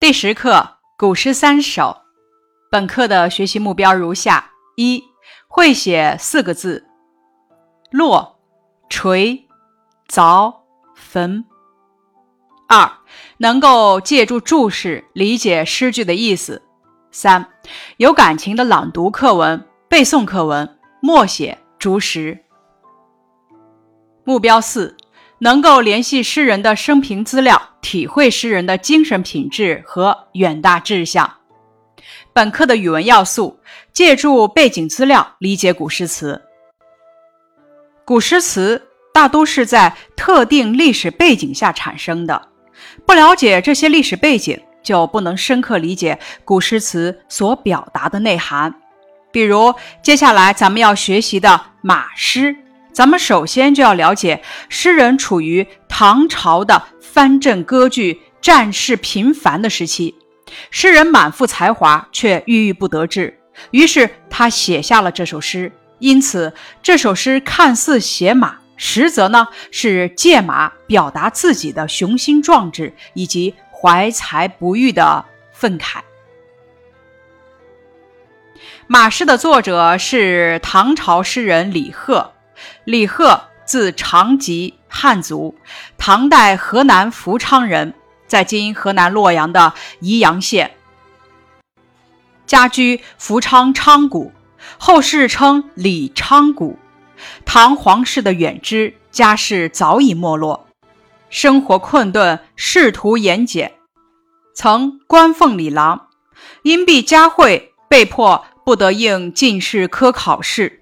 第十课古诗三首。本课的学习目标如下：一、会写四个字：落、锤、凿、坟；二、能够借助注释理解诗句的意思；三、有感情的朗读课文、背诵课文，默写、逐识。目标四。能够联系诗人的生平资料，体会诗人的精神品质和远大志向。本课的语文要素：借助背景资料理解古诗词。古诗词大都是在特定历史背景下产生的，不了解这些历史背景，就不能深刻理解古诗词所表达的内涵。比如，接下来咱们要学习的《马诗》。咱们首先就要了解，诗人处于唐朝的藩镇割据、战事频繁的时期，诗人满腹才华却郁郁不得志，于是他写下了这首诗。因此，这首诗看似写马，实则呢是借马表达自己的雄心壮志以及怀才不遇的愤慨。马诗的作者是唐朝诗人李贺。李贺，字长吉，汉族，唐代河南福昌人，在今河南洛阳的宜阳县，家居福昌昌谷，后世称李昌谷。唐皇室的远支，家世早已没落，生活困顿，仕途严简，曾官奉李郎，因避家讳，被迫不得应进士科考试。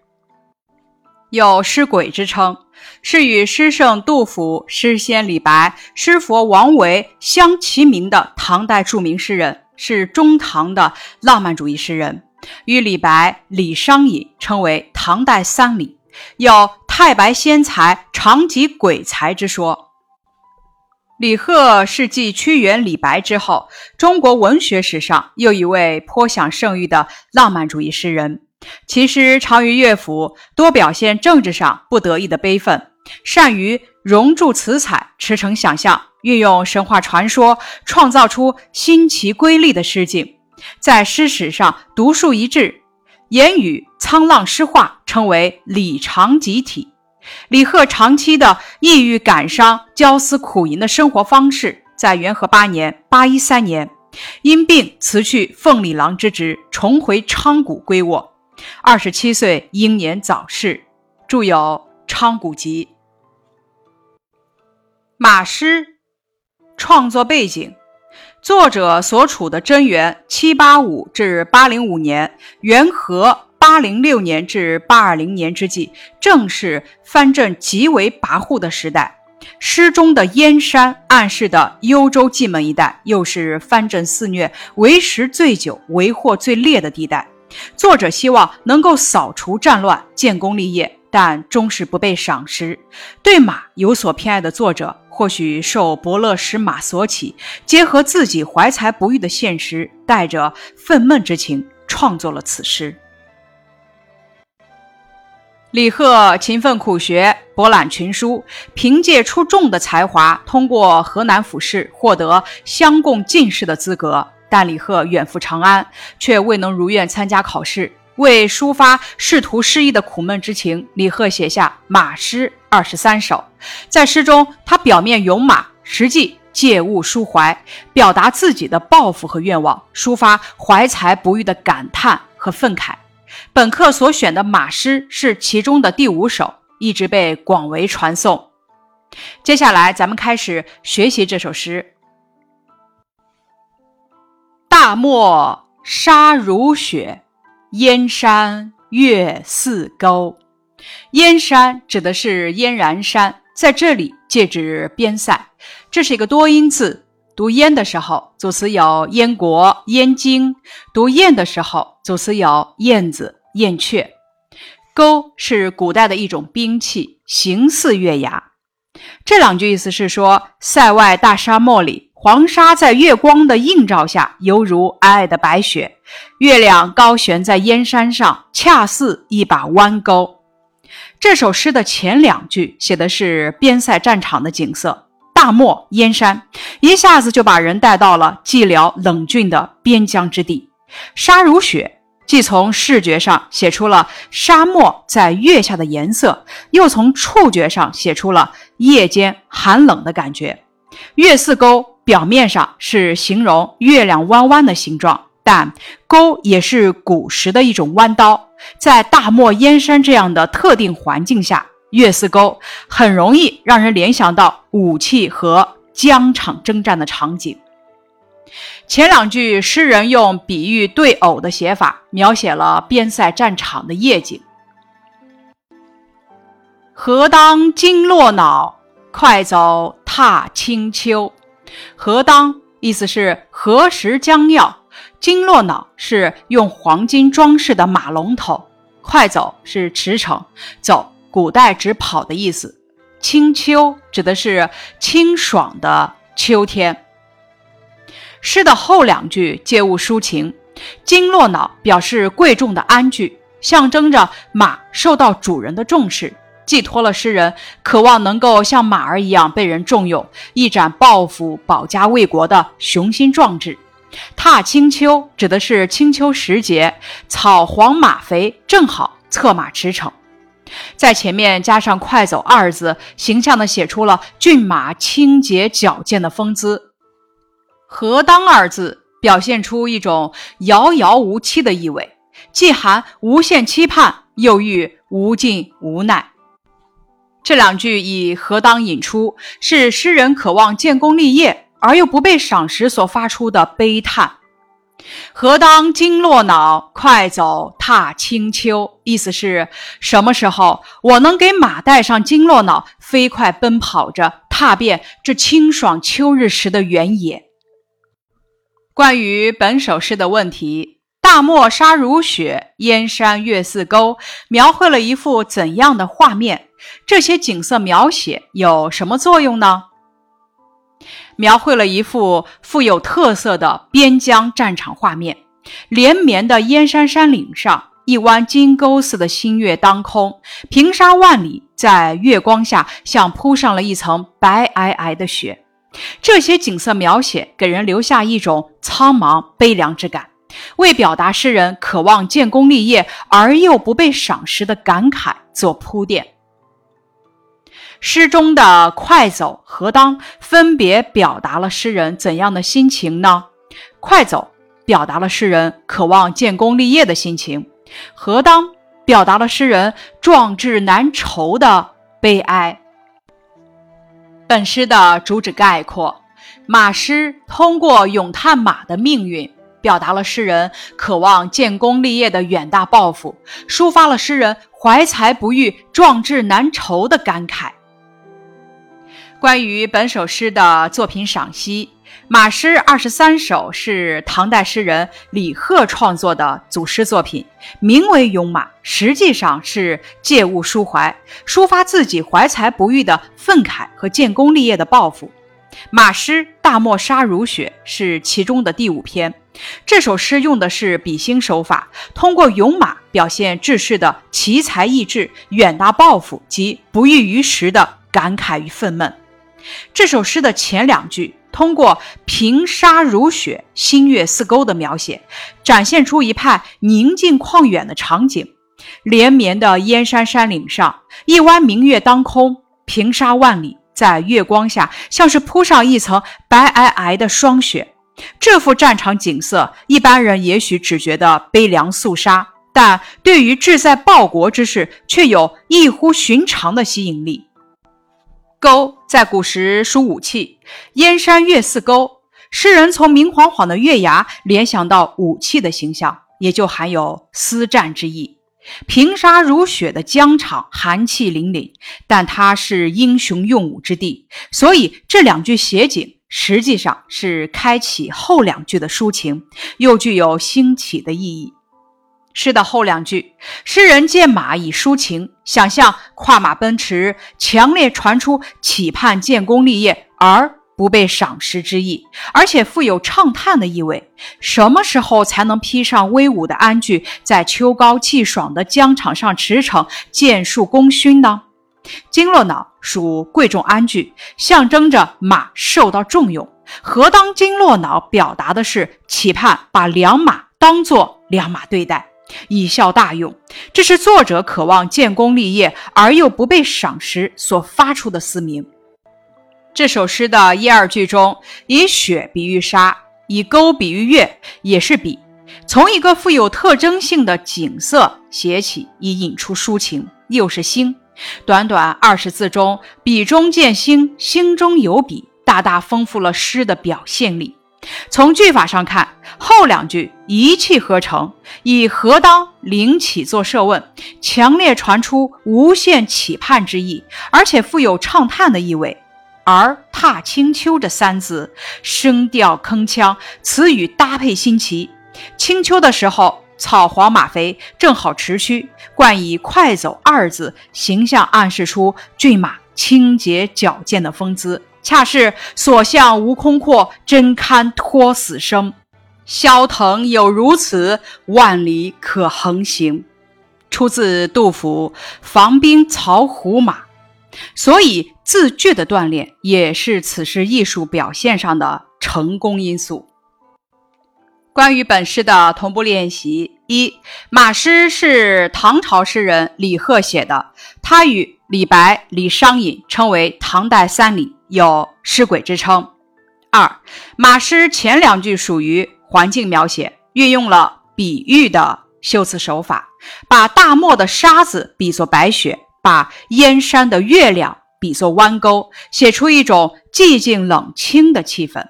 有诗鬼之称，是与诗圣杜甫、诗仙李白、诗佛王维相齐名的唐代著名诗人，是中唐的浪漫主义诗人。与李白、李商隐称为唐代三李，有太白仙才、长吉鬼才之说。李贺是继屈原、李白之后，中国文学史上又一位颇享盛誉的浪漫主义诗人。其诗长于乐府，多表现政治上不得意的悲愤，善于融铸词采，驰骋想象，运用神话传说，创造出新奇瑰丽的诗境，在诗史上独树一帜。言语沧浪诗化，称为李长集体。李贺长期的抑郁感伤、焦思苦吟的生活方式，在元和八年（八一三年）因病辞去奉礼郎之职，重回昌谷归卧。二十七岁英年早逝，著有《昌谷集》。马诗创作背景：作者所处的贞元七八五至八零五年，元和八零六年至八二零年之际，正是藩镇极为跋扈的时代。诗中的燕山暗示的幽州蓟门一带，又是藩镇肆虐、为时最久、为祸最烈的地带。作者希望能够扫除战乱、建功立业，但终是不被赏识。对马有所偏爱的作者，或许受伯乐识马所启，结合自己怀才不遇的现实，带着愤懑之情创作了此诗。李贺勤奋苦学，博览群书，凭借出众的才华，通过河南府试获得乡贡进士的资格。但李贺远赴长安，却未能如愿参加考试。为抒发仕途失意的苦闷之情，李贺写下《马诗》二十三首。在诗中，他表面勇马，实际借物抒怀，表达自己的抱负和愿望，抒发怀才不遇的感叹和愤慨。本课所选的《马诗》是其中的第五首，一直被广为传颂。接下来，咱们开始学习这首诗。大漠沙如雪，燕山月似钩。燕山指的是燕然山，在这里借指边塞。这是一个多音字，读燕的时候组词有燕国、燕京；读燕的时候组词有燕子、燕雀。钩是古代的一种兵器，形似月牙。这两句意思是说，塞外大沙漠里。黄沙在月光的映照下，犹如皑皑的白雪；月亮高悬在燕山上，恰似一把弯钩。这首诗的前两句写的是边塞战场的景色，大漠燕山，一下子就把人带到了寂寥冷峻的边疆之地。沙如雪，既从视觉上写出了沙漠在月下的颜色，又从触觉上写出了夜间寒冷的感觉。月似钩，表面上是形容月亮弯弯的形状，但钩也是古时的一种弯刀。在大漠燕山这样的特定环境下。月似钩很容易让人联想到武器和疆场征战的场景。前两句诗人用比喻对偶的写法，描写了边塞战场的夜景。何当金络脑，快走踏清秋。何当意思是何时将要，金络脑是用黄金装饰的马龙头，快走是驰骋走。古代指跑的意思，清秋指的是清爽的秋天。诗的后两句借物抒情，金络脑表示贵重的鞍具，象征着马受到主人的重视，寄托了诗人渴望能够像马儿一样被人重用，一展抱负保家卫国的雄心壮志。踏青秋指的是青秋时节，草黄马肥，正好策马驰骋。在前面加上“快走”二字，形象地写出了骏马清洁矫健的风姿。“何当”二字表现出一种遥遥无期的意味，既含无限期盼，又寓无尽无奈。这两句以“何当”引出，是诗人渴望建功立业而又不被赏识所发出的悲叹。何当金络脑，快走踏清秋。意思是什么时候我能给马带上金络脑，飞快奔跑着踏遍这清爽秋日时的原野？关于本首诗的问题，大漠沙如雪，燕山月似钩，描绘了一幅怎样的画面？这些景色描写有什么作用呢？描绘了一幅富有特色的边疆战场画面。连绵的燕山山岭上，一弯金钩似的新月当空，平沙万里，在月光下像铺上了一层白皑皑的雪。这些景色描写给人留下一种苍茫悲凉之感，为表达诗人渴望建功立业而又不被赏识的感慨做铺垫。诗中的“快走”和“当”分别表达了诗人怎样的心情呢？“快走”表达了诗人渴望建功立业的心情，“和当”表达了诗人壮志难酬的悲哀。本诗的主旨概括：马诗通过咏叹马的命运，表达了诗人渴望建功立业的远大抱负，抒发了诗人怀才不遇、壮志难酬的感慨。关于本首诗的作品赏析，《马诗二十三首》是唐代诗人李贺创作的组诗作品，名为《咏马》，实际上是借物抒怀，抒发自己怀才不遇的愤慨和建功立业的抱负。《马诗·大漠沙如雪》是其中的第五篇。这首诗用的是比兴手法，通过咏马表现志士的奇才异志、远大抱负及不遇于时的感慨与愤懑。这首诗的前两句通过平沙如雪、新月似钩的描写，展现出一派宁静旷远的场景。连绵的燕山山岭上，一弯明月当空，平沙万里，在月光下像是铺上一层白皑皑的霜雪。这幅战场景色，一般人也许只觉得悲凉肃杀，但对于志在报国之士，却有异乎寻常的吸引力。钩在古时属武器，燕山月似钩，诗人从明晃晃的月牙联想到武器的形象，也就含有思战之意。平沙如雪的疆场寒气凛凛，但它是英雄用武之地，所以这两句写景实际上是开启后两句的抒情，又具有兴起的意义。诗的后两句，诗人借马以抒情，想象跨马奔驰，强烈传出期盼建功立业而不被赏识之意，而且富有畅叹的意味。什么时候才能披上威武的鞍具，在秋高气爽的疆场上驰骋，建树功勋呢？经络脑属贵重鞍具，象征着马受到重用。何当经络脑表达的是期盼把良马当作良马对待，以效大用。这是作者渴望建功立业而又不被赏识所发出的嘶鸣。这首诗的一二句中，以雪比喻沙，以钩比喻月，也是比。从一个富有特征性的景色写起，以引出抒情，又是兴。短短二十字中，笔中见兴，兴中有笔，大大丰富了诗的表现力。从句法上看，后两句一气呵成，以何当领起作设问，强烈传出无限期盼之意，而且富有畅叹的意味。而“踏青秋”这三字，声调铿锵，词语搭配新奇。青秋的时候，草黄马肥，正好持须，冠以“快走”二字，形象暗示出骏马清洁矫健的风姿，恰是所向无空阔，真堪托死生。萧腾有如此，万里可横行。出自杜甫《防兵曹胡马》，所以字句的锻炼也是此诗艺术表现上的成功因素。关于本诗的同步练习：一、马诗是唐朝诗人李贺写的，他与李白、李商隐称为唐代三李，有诗鬼之称。二、马诗前两句属于环境描写，运用了比喻的修辞手法，把大漠的沙子比作白雪，把燕山的月亮比作弯钩，写出一种寂静冷清的气氛。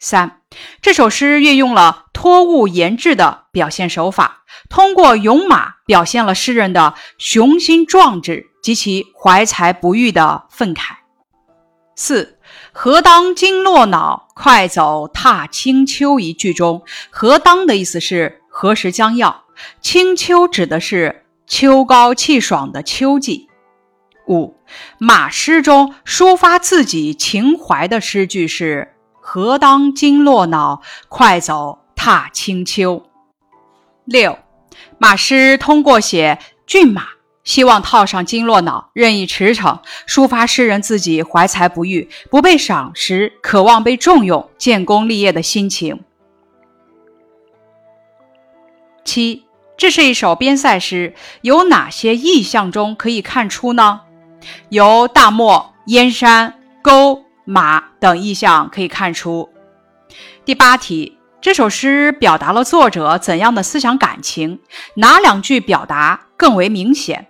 三，这首诗运用了托物言志的表现手法，通过咏马表现了诗人的雄心壮志及其怀才不遇的愤慨。四，何当金络脑，快走踏清秋。一句中，何当的意思是何时将要，清秋指的是秋高气爽的秋季。五，马诗中抒发自己情怀的诗句是。何当金络脑，快走踏清秋。六，马诗通过写骏马，希望套上经络脑，任意驰骋，抒发诗人自己怀才不遇、不被赏识、渴望被重用、建功立业的心情。七，这是一首边塞诗，有哪些意象中可以看出呢？由大漠、燕山、沟。马等意象可以看出。第八题，这首诗表达了作者怎样的思想感情？哪两句表达更为明显？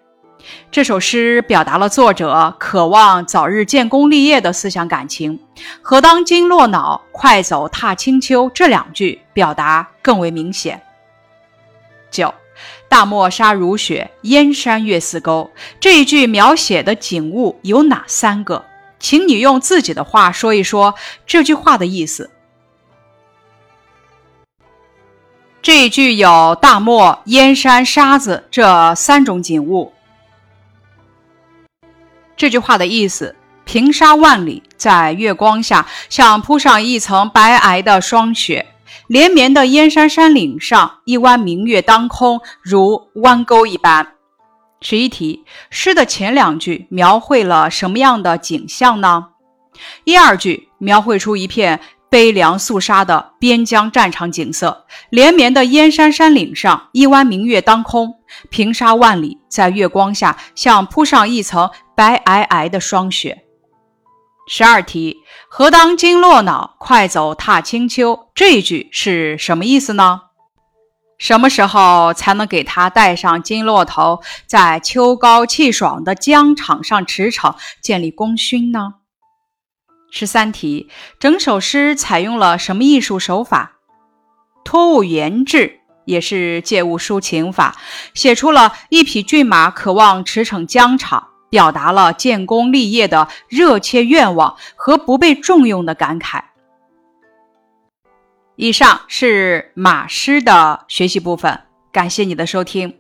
这首诗表达了作者渴望早日建功立业的思想感情。何当金络脑，快走踏清秋。这两句表达更为明显。九，大漠沙如雪，燕山月似钩。这一句描写的景物有哪三个？请你用自己的话说一说这句话的意思。这一句有大漠、燕山、沙子这三种景物。这句话的意思：平沙万里，在月光下像铺上一层白皑的霜雪；连绵的燕山山岭上，一弯明月当空，如弯钩一般。十一题，诗的前两句描绘了什么样的景象呢？一二句描绘出一片悲凉肃杀的边疆战场景色，连绵的燕山山岭上，一弯明月当空，平沙万里，在月光下像铺上一层白皑皑的霜雪。十二题，何当金络脑，快走踏清秋，这一句是什么意思呢？什么时候才能给他戴上金络头，在秋高气爽的疆场上驰骋，建立功勋呢？十三题，整首诗采用了什么艺术手法？托物言志，也是借物抒情法，写出了一匹骏马渴望驰骋疆场，表达了建功立业的热切愿望和不被重用的感慨。以上是马诗的学习部分，感谢你的收听。